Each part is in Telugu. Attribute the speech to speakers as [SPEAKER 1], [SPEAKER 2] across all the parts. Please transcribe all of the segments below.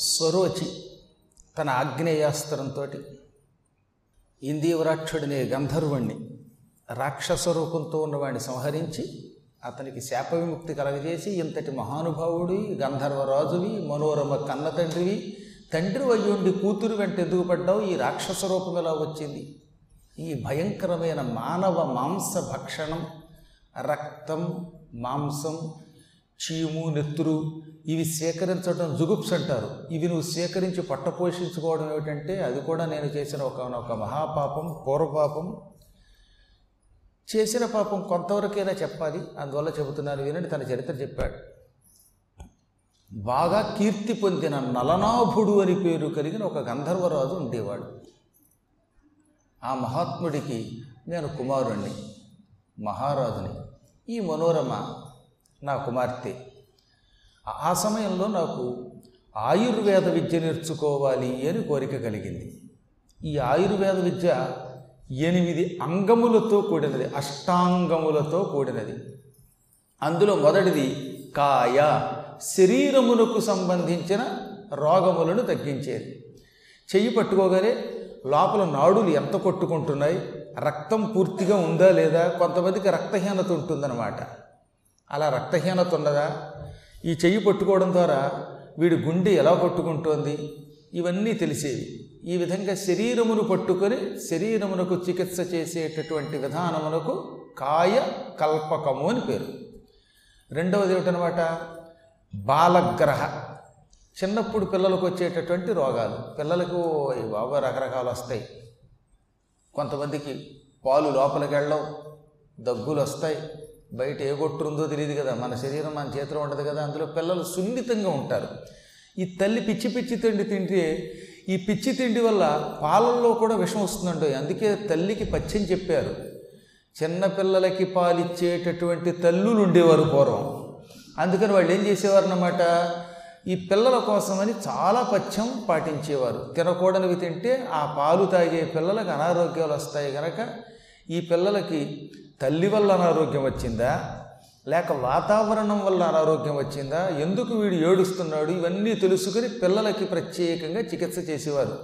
[SPEAKER 1] స్వరోచి తన ఆగ్నేయాస్త్రంతో ఇందీవరాక్షుడినే గంధర్వుణ్ణి రాక్షస రూపంతో ఉన్నవాడిని సంహరించి అతనికి శాప విముక్తి కలగజేసి ఇంతటి మహానుభావుడి గంధర్వరాజువి మనోరమ కన్న తండ్రివి తండ్రి వయ్యుండి కూతురు వెంట ఎందుకు పడ్డావు? ఈ రాక్షస రూపం ఎలా వచ్చింది? ఈ భయంకరమైన మానవ మాంస భక్షణం రక్తం మాంసం చీము నెత్తురు ఇవి సేకరించడం జుగుప్స్ అంటారు. ఇవి నువ్వు సేకరించి పట్టపోషించుకోవడం ఏమిటంటే అది కూడా నేను చేసిన ఒక ఒక మహాపాపం పూర్వపాపం చేసిన పాపం కొంతవరకైనా చెప్పాలి. అందువల్ల చెబుతున్నాను వినండి తన చరిత్ర చెప్పాడు. బాగా కీర్తి పొందిన నలనాభుడు అని పేరు కలిగిన ఒక గంధర్వరాజు ఉండేవాడు. ఆ మహాత్ముడికి నేను కుమారుణ్ణి మహారాజుని. ఈ మనోరమ నా కుమార్తె. ఆ సమయంలో నాకు ఆయుర్వేద విద్య నేర్చుకోవాలి అని కోరిక కలిగింది. ఈ ఆయుర్వేద విద్య ఎనిమిది అంగములతో కూడినది అష్టాంగములతో కూడినది. అందులో మొదటిది కాయ శరీరమునకు సంబంధించిన రోగములను తగ్గించేది. చెయ్యి పట్టుకోగానే లోపల నాడులు ఎంత కొట్టుకుంటున్నాయి రక్తం పూర్తిగా ఉందా లేదా కొంతమందికి రక్తహీనత ఉంటుందన్నమాట. అలా రక్తహీనత ఉండదా? ఈ చెయ్యి పట్టుకోవడం ద్వారా వీడి గుండె ఎలా కొట్టుకుంటోంది ఇవన్నీ తెలిసేవి. ఈ విధంగా శరీరమును పట్టుకొని శరీరమునకు చికిత్స చేసేటటువంటి విధానమునకు కాయ కల్పకము అని పేరు. రెండవది ఏమిటనమాట? బాలగ్రహ. చిన్నప్పుడు పిల్లలకు వచ్చేటటువంటి రోగాలు. పిల్లలకు బాబా రకరకాలు వస్తాయి. కొంతమందికి పాలు లోపలికి వెళ్ళవు దగ్గులు వస్తాయి బయట ఏ కొట్టుందో తెలియదు కదా. మన శరీరం మన చేతిలో ఉండదు కదా. అందులో పిల్లలు సున్నితంగా ఉంటారు. ఈ తల్లి పిచ్చి పిచ్చి తిండి తింటే ఈ పిచ్చి తిండి వల్ల పాలల్లో కూడా విషం వస్తుందండి. అందుకే తల్లికి పచ్చని చెప్పారు. చిన్నపిల్లలకి పాలిచ్చేటటువంటి తల్లులు ఉండేవారు పూర్వం. అందుకని వాళ్ళు ఏం చేసేవారు అన్నమాట ఈ పిల్లల కోసమని చాలా పథ్యం పాటించేవారు. తినకూడనివి తింటే ఆ పాలు తాగే పిల్లలకు అనారోగ్యాలు వస్తాయి కనుక ఈ పిల్లలకి తల్లి వల్ల అనారోగ్యం వచ్చిందా? లేక వాతావరణం వల్ల అనారోగ్యం వచ్చిందా? ఎందుకు వీడు ఏడుస్తున్నాడు? ఇవన్నీ తెలుసుకుని పిల్లలకి ప్రత్యేకంగా చికిత్స చేసేవారు.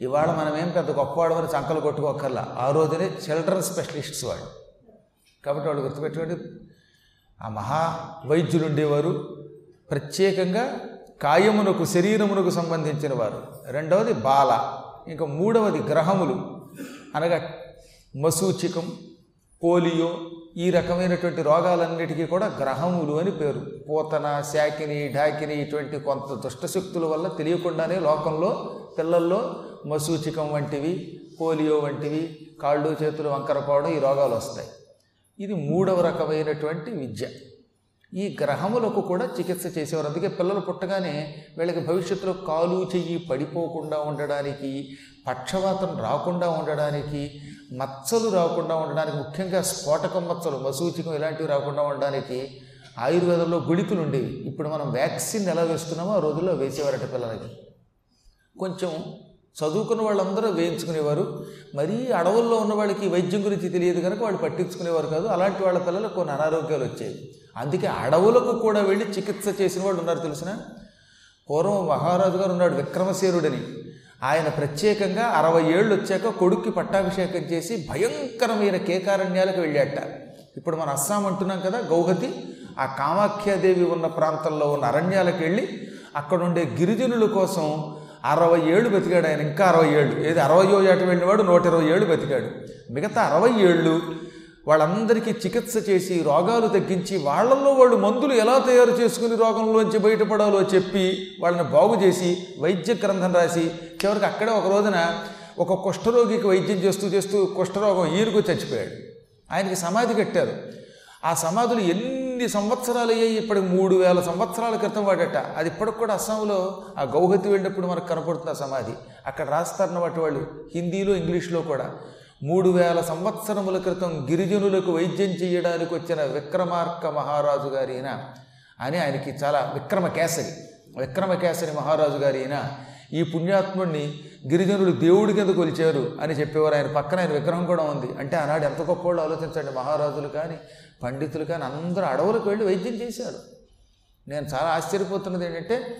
[SPEAKER 1] ఇవాళ మనమేం పెద్ద గొప్పవాడమని చంకలు కొట్టుకోకర్లా ఆ రోజునే చిల్డ్రన్ స్పెషలిస్ట్స్ వాడు కాబట్టి వాళ్ళు గుర్తుపెట్టుకోండి ఆ మహా వైద్యులు ఉండేవారు. ప్రత్యేకంగా కాయమునకు శరీరమునకు సంబంధించిన వారు. రెండవది బాల ఇంకా మూడవది గ్రహములు. అనగా మసూచికం పోలియో ఈ రకమైనటువంటి రోగాలన్నిటికీ కూడా గ్రహములు అని పేరు. పూతన శాకిని ఢాకిని ఇటువంటి కొంత దుష్టశక్తుల వల్ల తెలియకుండానే లోకంలో పిల్లల్లో మసూచికం వంటివి పోలియో వంటివి కాళ్ళు చేతులు వంకరపోవడం ఈ రోగాలు వస్తాయి. ఇది మూడవ రకమైనటువంటి విద్య. ఈ గ్రహములకు కూడా చికిత్స చేసేవారు. అందుకే పిల్లలు పుట్టగానే వీళ్ళకి భవిష్యత్తులో కాలు చెయ్యి పడిపోకుండా ఉండడానికి పక్షవాతం రాకుండా ఉండడానికి మచ్చలు రాకుండా ఉండడానికి ముఖ్యంగా స్ఫోటకం మచ్చలు మసూచికం ఇలాంటివి రాకుండా ఉండడానికి ఆయుర్వేదంలో గుళికలు ఉండేవి. ఇప్పుడు మనం వ్యాక్సిన్ ఎలా వేస్తున్నామో ఆ రోజుల్లో వేసేవారట పిల్లలకి. కొంచెం చదువుకున్న వాళ్ళందరూ వేయించుకునేవారు. మరీ అడవుల్లో ఉన్న వాళ్ళకి వైద్యం గురించి తెలియదు కనుక వాళ్ళు పట్టించుకునేవారు కాదు. అలాంటి వాళ్ళ పిల్లలకు కొన్ని అనారోగ్యాలు వచ్చాయి. అందుకే అడవులకు కూడా వెళ్ళి చికిత్స చేసిన వాళ్ళు ఉన్నారు తెలిసిన? పూర్వం మహారాజు గారు ఉన్నాడు విక్రమసేనుడని. ఆయన ప్రత్యేకంగా అరవై ఏళ్ళు వచ్చాక కొడుక్కి పట్టాభిషేకం చేసి భయంకరమైన కేకారణ్యాలకు వెళ్ళాట ఇప్పుడు మనం అస్సాం అంటున్నాం కదా గౌహతి. ఆ కామాఖ్యాదేవి ఉన్న ప్రాంతంలో ఉన్న అరణ్యాలకు వెళ్ళి అక్కడ ఉండే గిరిజనుల కోసం అరవై ఏళ్ళు బతికాడు ఆయన ఇంకా అరవై ఏళ్ళు. ఏది అరవయో ఏట వెళ్ళినవాడు నూట ఇరవై ఏళ్ళు బతికాడు. మిగతా అరవై ఏళ్ళు వాళ్ళందరికీ చికిత్స చేసి రోగాలు తగ్గించి వాళ్ళల్లో వాళ్ళు మందులు ఎలా తయారు చేసుకుని రోగంలోంచి బయటపడాలో చెప్పి వాళ్ళని బాగు చేసి వైద్య గ్రంథం రాసి చివరికి అక్కడే ఒక రోజున ఒక కుష్ఠరోగికి వైద్యం చేస్తూ చేస్తూ కుష్ఠరోగం ఈరుకు చచ్చిపోయాడు. ఆయనకి సమాధి కట్టారు. ఆ సమాధులు ఎన్ని సంవత్సరాలు అయ్యాయి? ఇప్పటికి మూడు వేల సంవత్సరాల క్రితం వాడట. అది ఇప్పటికి కూడా అస్సాంలో ఆ గౌహతి వెళ్ళినప్పుడు మనకు కనపడుతుంది ఆ సమాధి. అక్కడ రాస్తారన్నమాట వాళ్ళు. హిందీలో ఇంగ్లీష్లో కూడా. మూడు వేల సంవత్సరముల క్రితం గిరిజనులకు వైద్యం చేయడానికి వచ్చిన విక్రమార్క మహారాజు గారిన అని ఆయనకి చాలా విక్రమకేసరి విక్రమకేసరి మహారాజు గారిన ఈ పుణ్యాత్ముడిని గిరిజనులు దేవుడి కింద కొలిచారు అని చెప్పేవారు. ఆయన పక్కన ఆయన విగ్రహం కూడా ఉంది. అంటే ఆనాడు ఎంత గొప్పవాళ్ళు ఆలోచించండి. మహారాజులు కానీ పండితులు కానీ అందరూ అడవులకు వెళ్ళి వైద్యం చేశారు. నేను చాలా ఆశ్చర్యపోతున్నది ఏంటంటే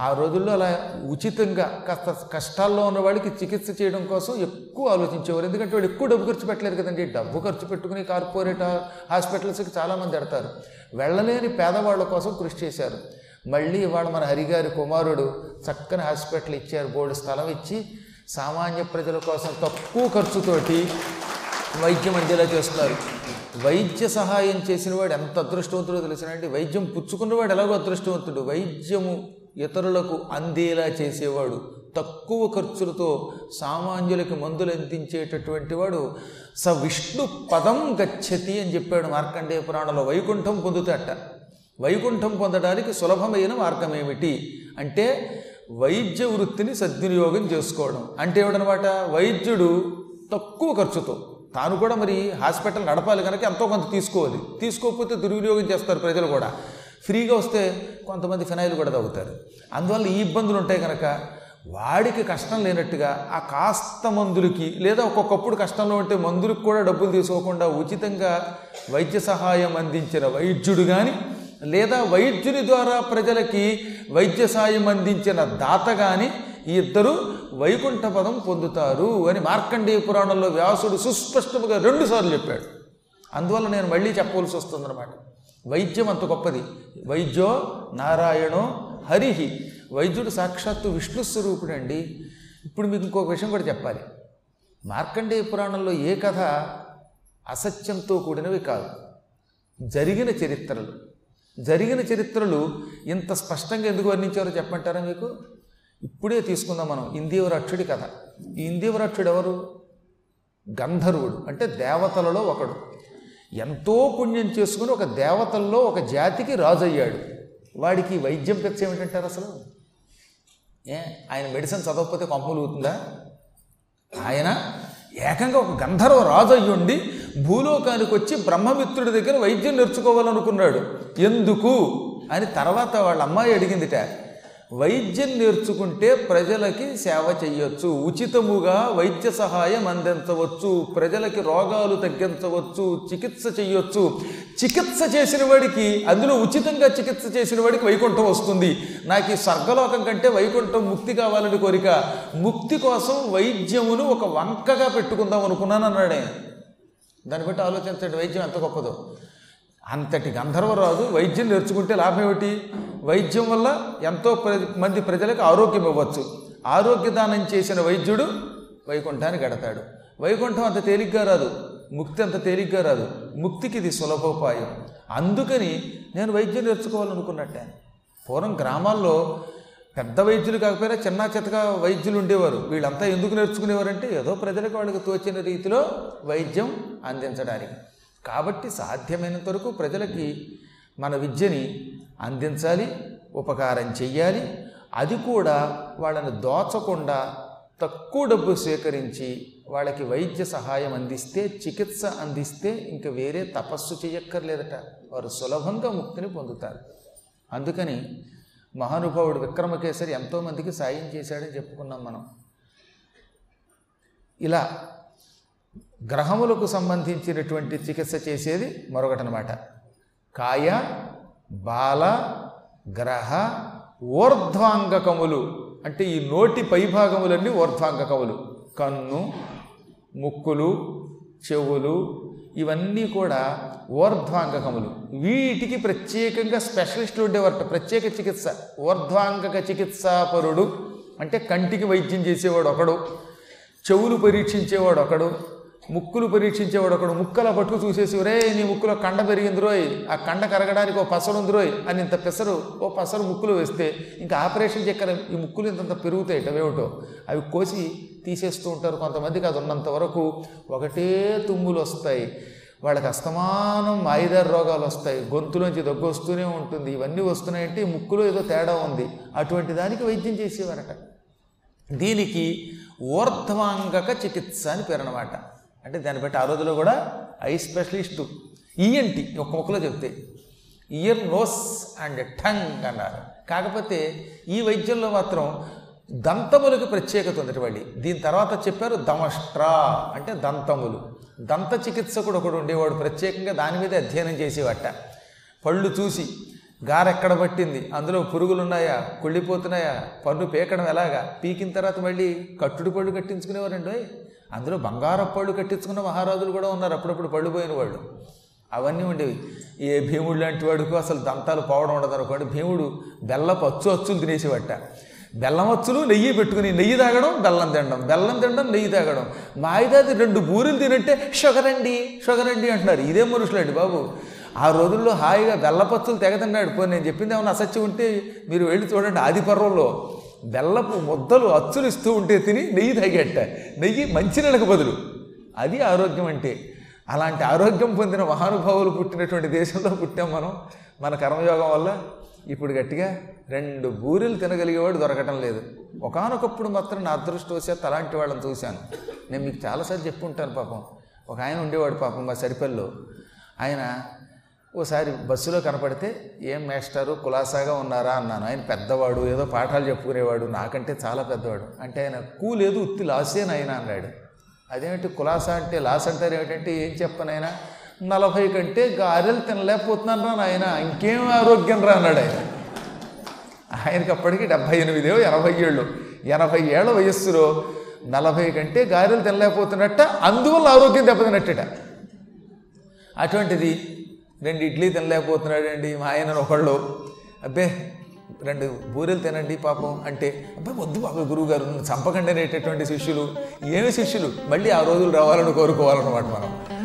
[SPEAKER 1] ఆ రోజుల్లో అలా ఉచితంగా కాస్త కష్టాల్లో ఉన్న వాళ్ళకి చికిత్స చేయడం కోసం ఎక్కువ ఆలోచించేవారు. ఎందుకంటే వాడు ఎక్కువ డబ్బు ఖర్చు పెట్టలేరు కదండి. డబ్బు ఖర్చు పెట్టుకుని కార్పొరేట్ హాస్పిటల్స్కి చాలామంది ఎడతారు. వెళ్ళలేని పేదవాళ్ళ కోసం కృషి చేశారు. మళ్ళీ ఇవాళ మన హరిగారి కుమారుడు చక్కని హాస్పిటల్ ఇచ్చారు బోర్డు స్థలం ఇచ్చి సామాన్య ప్రజల కోసం తక్కువ ఖర్చుతోటి వైద్యం అందేలా చేస్తున్నారు. వైద్య సహాయం చేసిన వాడు ఎంత అదృష్టవంతుడో తెలిసినండి వైద్యం పుచ్చుకున్నవాడు ఎలాగో అదృష్టవంతుడు. వైద్యము ఇతరులకు అందేలా చేసేవాడు. తక్కువ ఖర్చులతో సామాన్యులకి మందులు అందించేటటువంటి వాడు స విష్ణు పదం గచ్చతి అని చెప్పాడు మార్కండేయ పురాణంలో. వైకుంఠం పొందుతాట వైకుంఠం పొందడానికి సులభమైన మార్గం ఏమిటి అంటే వైద్య వృత్తిని సద్వినియోగం చేసుకోవడం. అంటే ఏమిటనమాట? వైద్యుడు తక్కువ ఖర్చుతో తాను కూడా మరి హాస్పిటల్ నడపాలి కనుక ఎంతో కొంత తీసుకోవాలి. తీసుకోకపోతే దుర్వినియోగం చేస్తారు ప్రజలు కూడా. ఫ్రీగా వస్తే కొంతమంది ఫినాయిల్ కూడా తగ్గుతారు అందువల్ల ఈ ఇబ్బందులు ఉంటాయి కనుక వాడికి కష్టం లేనట్టుగా ఆ కాస్త మందులకి లేదా ఒక్కొక్కప్పుడు కష్టంలో ఉంటే మందులకు కూడా డబ్బులు తీసుకోకుండా ఉచితంగా వైద్య సహాయం అందించిన వైద్యుడు కానీ లేదా వైద్యుని ద్వారా ప్రజలకి వైద్య సాయం అందించిన దాత కానీ ఈ ఇద్దరు వైకుంఠ పదం పొందుతారు అని మార్కండేయ పురాణంలో వ్యాసుడు సుస్పష్టముగా రెండుసార్లు చెప్పాడు. అందువల్ల నేను మళ్ళీ చెప్పవలసి వస్తుందన్నమాట. వైద్యం అంత గొప్పది. వైద్యో నారాయణో హరిహి. వైద్యుడు సాక్షాత్తు విష్ణు స్వరూపుడండి ఇప్పుడు మీకు ఇంకొక విషయం కూడా చెప్పాలి. మార్కండేయ పురాణంలో ఏ కథ అసత్యంతో కూడినవి కాదు. జరిగిన చరిత్రలు. జరిగిన చరిత్రలు ఇంత స్పష్టంగా ఎందుకు వర్ణించారో చెప్పమంటారా మీకు? ఇప్పుడే తీసుకుందాం మనం ఇందీవరాక్షుడి కథ. ఈ ఇందీవరాక్షుడు ఎవరు గంధర్వుడు అంటే దేవతలలో ఒకడు. ఎంతో పుణ్యం చేసుకుని ఒక దేవతల్లో ఒక జాతికి రాజు అయ్యాడు వాడికి వైద్యం పెచ్చ ఏమిటంటారు అసలు? ఏ ఆయన మెడిసిన్ చదవకపోతే కొంపలుగుతుందా ఆయన ఏకంగా ఒక గంధర్వ రాజు అయ్యుండి భూలోకానికి వచ్చి బ్రహ్మమిత్రుడి దగ్గర వైద్యం నేర్చుకోవాలనుకున్నాడు. ఎందుకు? అని తర్వాత వాళ్ళ అమ్మాయి అడిగిందిట. వైద్యం నేర్చుకుంటే ప్రజలకి సేవ చేయొచ్చు ఉచితముగా వైద్య సహాయం అందించవచ్చు. ప్రజలకి రోగాలు తగ్గించవచ్చు. చికిత్స చేయొచ్చు చికిత్స చేసిన వాడికి అందులో ఉచితంగా చికిత్స చేసిన వాడికి వైకుంఠం వస్తుంది. నాకు ఈ స్వర్గలోకం కంటే వైకుంఠం ముక్తి కావాలని కోరిక. ముక్తి కోసం వైద్యమును ఒక వంకగా పెట్టుకుందాం అనుకున్నాను అన్నాడే దాన్ని బట్టి ఆలోచించండి వైద్యం ఎంత గొప్పదో. అంతటి గంధర్వరాజు వైద్యం నేర్చుకుంటే లాభం ఏమిటి? వైద్యం వల్ల ఎంతో ప్ర మంది ప్రజలకు ఆరోగ్యం ఇవ్వచ్చు. ఆరోగ్యదానం చేసిన వైద్యుడు వైకుంఠానికి గడతాడు వైకుంఠం అంత తేలిగ్గా రాదు. ముక్తి అంత తేలిగ్గా రాదు. ముక్తికి ఇది సులభోపాయం. అందుకని నేను వైద్యం నేర్చుకోవాలనుకున్నట్టే పూర్వం గ్రామాల్లో పెద్ద వైద్యులు కాకపోయినా చిన్న చిత్తగా వైద్యులు ఉండేవారు. వీళ్ళంతా ఎందుకు నేర్చుకునేవారంటే ఏదో ప్రజలకు వాళ్ళకి తోచిన రీతిలో వైద్యం అందించడానికి. కాబట్టి సాధ్యమైనంత వరకు ప్రజలకి మన విద్యని అందించాలి ఉపకారం చెయ్యాలి. అది కూడా వాళ్ళని దోచకుండా తక్కువ డబ్బు సేకరించి వాళ్ళకి వైద్య సహాయం అందిస్తే చికిత్స అందిస్తే ఇంక వేరే తపస్సు చేయక్కర్లేదట వారు సులభంగా ముక్తిని పొందుతారు. అందుకని మహానుభావుడు విక్రమకేసరి ఎంతోమందికి సాయం చేశాడని చెప్పుకున్నాం మనం. ఇలా గ్రహములకు సంబంధించినటువంటి చికిత్స చేసేది మరొకటనమాట. కాయ బాల గ్రహ ఊర్ధ్వాంగకములు. అంటే ఈ నోటి పైభాగములన్నీ ఊర్ధ్వాంగకములు. కన్ను ముక్కులు చెవులు ఇవన్నీ కూడా ఊర్ధ్వాంగకములు. వీటికి ప్రత్యేకంగా స్పెషలిస్టులు ఉండేవారట. ప్రత్యేక చికిత్స. ఊర్ధ్వాంగక చికిత్సాపరుడు. అంటే కంటికి వైద్యం చేసేవాడు ఒకడు. చెవులు పరీక్షించేవాడు ఒకడు. ముక్కులు పరీక్షించేవాడు ఒకడు ముక్కల పట్టుకు చూసేసి ఒరే నీ ముక్కులో కండ పెరిగింది రోయ్ ఆ కండ కరగడానికి ఓ పసరు ఉంది రోయ్ అని ఇంత పెసరు ఓ పసరు ముక్కులు వేస్తే ఇంకా ఆపరేషన్ చెక్కర ఈ ముక్కులు ఇంతంత పెరుగుతాయి అవేమిటో అవి కోసి తీసేస్తూ ఉంటారు కొంతమందికి అది ఉన్నంత వరకు ఒకటే తుమ్ములు వస్తాయి వాళ్ళకి అస్తమానం ఆయుధార రోగాలు వస్తాయి గొంతులోంచి దగ్గు వస్తూనే ఉంటుంది. ఇవన్నీ వస్తున్నాయంటే ఈ ముక్కులో ఏదో తేడా ఉంది. అటువంటి దానికి వైద్యం చేసేవారట. దీనికి ఊర్ధ్వాంగక చికిత్స అని పేరు అనమాట అంటే దాన్ని బట్టి ఆ రోజులో కూడా ఐ స్పెషలిస్టు ఈఎన్టి ఒక్క మొక్కలో చెప్తే. ఇయర్ నోస్ అండ్ టంగ్ అన్నారు. కాకపోతే ఈ వైద్యంలో మాత్రం దంతములకు ప్రత్యేకత ఉంది మళ్ళీ దీని తర్వాత చెప్పారు దమష్ట్రా అంటే దంతములు. దంత చికిత్సకుడు ఒకడు ఉండేవాడు. ప్రత్యేకంగా దాని మీద అధ్యయనం చేసేవాట. పళ్ళు చూసి గారెక్కడ పట్టింది? అందులో పురుగులు ఉన్నాయా కుళ్ళిపోతున్నాయా? పన్ను పీకడం ఎలాగా? పీకిన తర్వాత మళ్ళీ కట్టుడు పళ్ళు కట్టించుకునేవారండి ఓయ్. అందులో బంగారపు పళ్ళు కట్టించుకున్న మహారాజులు కూడా ఉన్నారు. అప్పుడప్పుడు పళ్ళు పోయిన వాళ్ళు. అవన్నీ ఉండేవి. ఏ భీముడు లాంటి వాడికి అసలు దంతాలు పోవడం ఉండదు అనుకోండి. భీముడు బెల్లపు అచ్చు అచ్చులు తినేసేవట. బెల్లం అచ్చులు నెయ్యి పెట్టుకుని నెయ్యి తాగడం బెల్లం తినడం బెల్లం తినడం నెయ్యి తాగడం. మా రెండు బూరెలు తినంటే షుగర్ అండి షుగర్ అండి అంటున్నారు. ఇదే మనుషులండి బాబు. ఆ రోజుల్లో హాయిగా బెల్లపచ్చులు తెగ తిన్నాడు. పోయి నేను చెప్పింది ఏమన్నా అసత్యం ఉంటే మీరు వెళ్ళి చూడండి. ఆది పర్వంలో బెల్లపు ముద్దలు అచ్చులు ఇస్తూ ఉంటే తిని నెయ్యి తాగేట. నెయ్యి మంచినీళ్ళకు బదులు. అది ఆరోగ్యం అంటే. అలాంటి ఆరోగ్యం పొందిన మహానుభావులు పుట్టినటువంటి దేశంలో పుట్టాం మనం. మన కర్మయోగం వల్ల ఇప్పుడు గట్టిగా రెండు బూరెలు తినగలిగేవాడు దొరకటం లేదు. ఒకానొకప్పుడు మాత్రం నా అదృష్టవశాత్తు అలాంటి వాళ్ళని చూశాను. నేను మీకు చాలాసార్లు చెప్పుకుంటాను ఉంటాను పాపం. ఒక ఆయన ఉండేవాడు పాపం మా సరిపల్లిలో. ఆయన ఓసారి బస్సులో కనపడితే ఏం మేస్టారు? కులాసాగా ఉన్నారా? అన్నాను. ఆయన పెద్దవాడు ఏదో పాఠాలు చెప్పుకునేవాడు నాకంటే చాలా పెద్దవాడు. అంటే ఆయన కూ లేదు ఉత్తి లాసే నాయన అన్నాడు. అదేమిటి కులాసా అంటే లాస్ అంటారు ఏమిటంటే ఏం చెప్పనైనా నలభై కంటే గారెలు తినలేకపోతున్నాను రా నాయన ఇంకేం ఆరోగ్యం రా? అన్నాడు ఆయన. ఆయనకి అప్పటికి డెబ్భై ఎనిమిదేవో ఎనభై ఏళ్ళు. ఎనభై ఏళ్ళ వయస్సులో నలభై కంటే గారెలు తినలేకపోతున్నట్ట అందువల్ల ఆరోగ్యం దెబ్బతినట్టట అటువంటిది రెండు ఇడ్లీ తినలేకపోతున్నాడండి. మా ఆయన ఒకళ్ళు అబ్బే రెండు బూరెలు తినండి పాపం అంటే అబ్బాయి వద్దు బాబు గురువు గారు చంపకండి అనేటటువంటి శిష్యులు. ఏమి శిష్యులు? మళ్ళీ ఆ రోజులు రావాలని కోరుకోవాలన్నమాట మనం.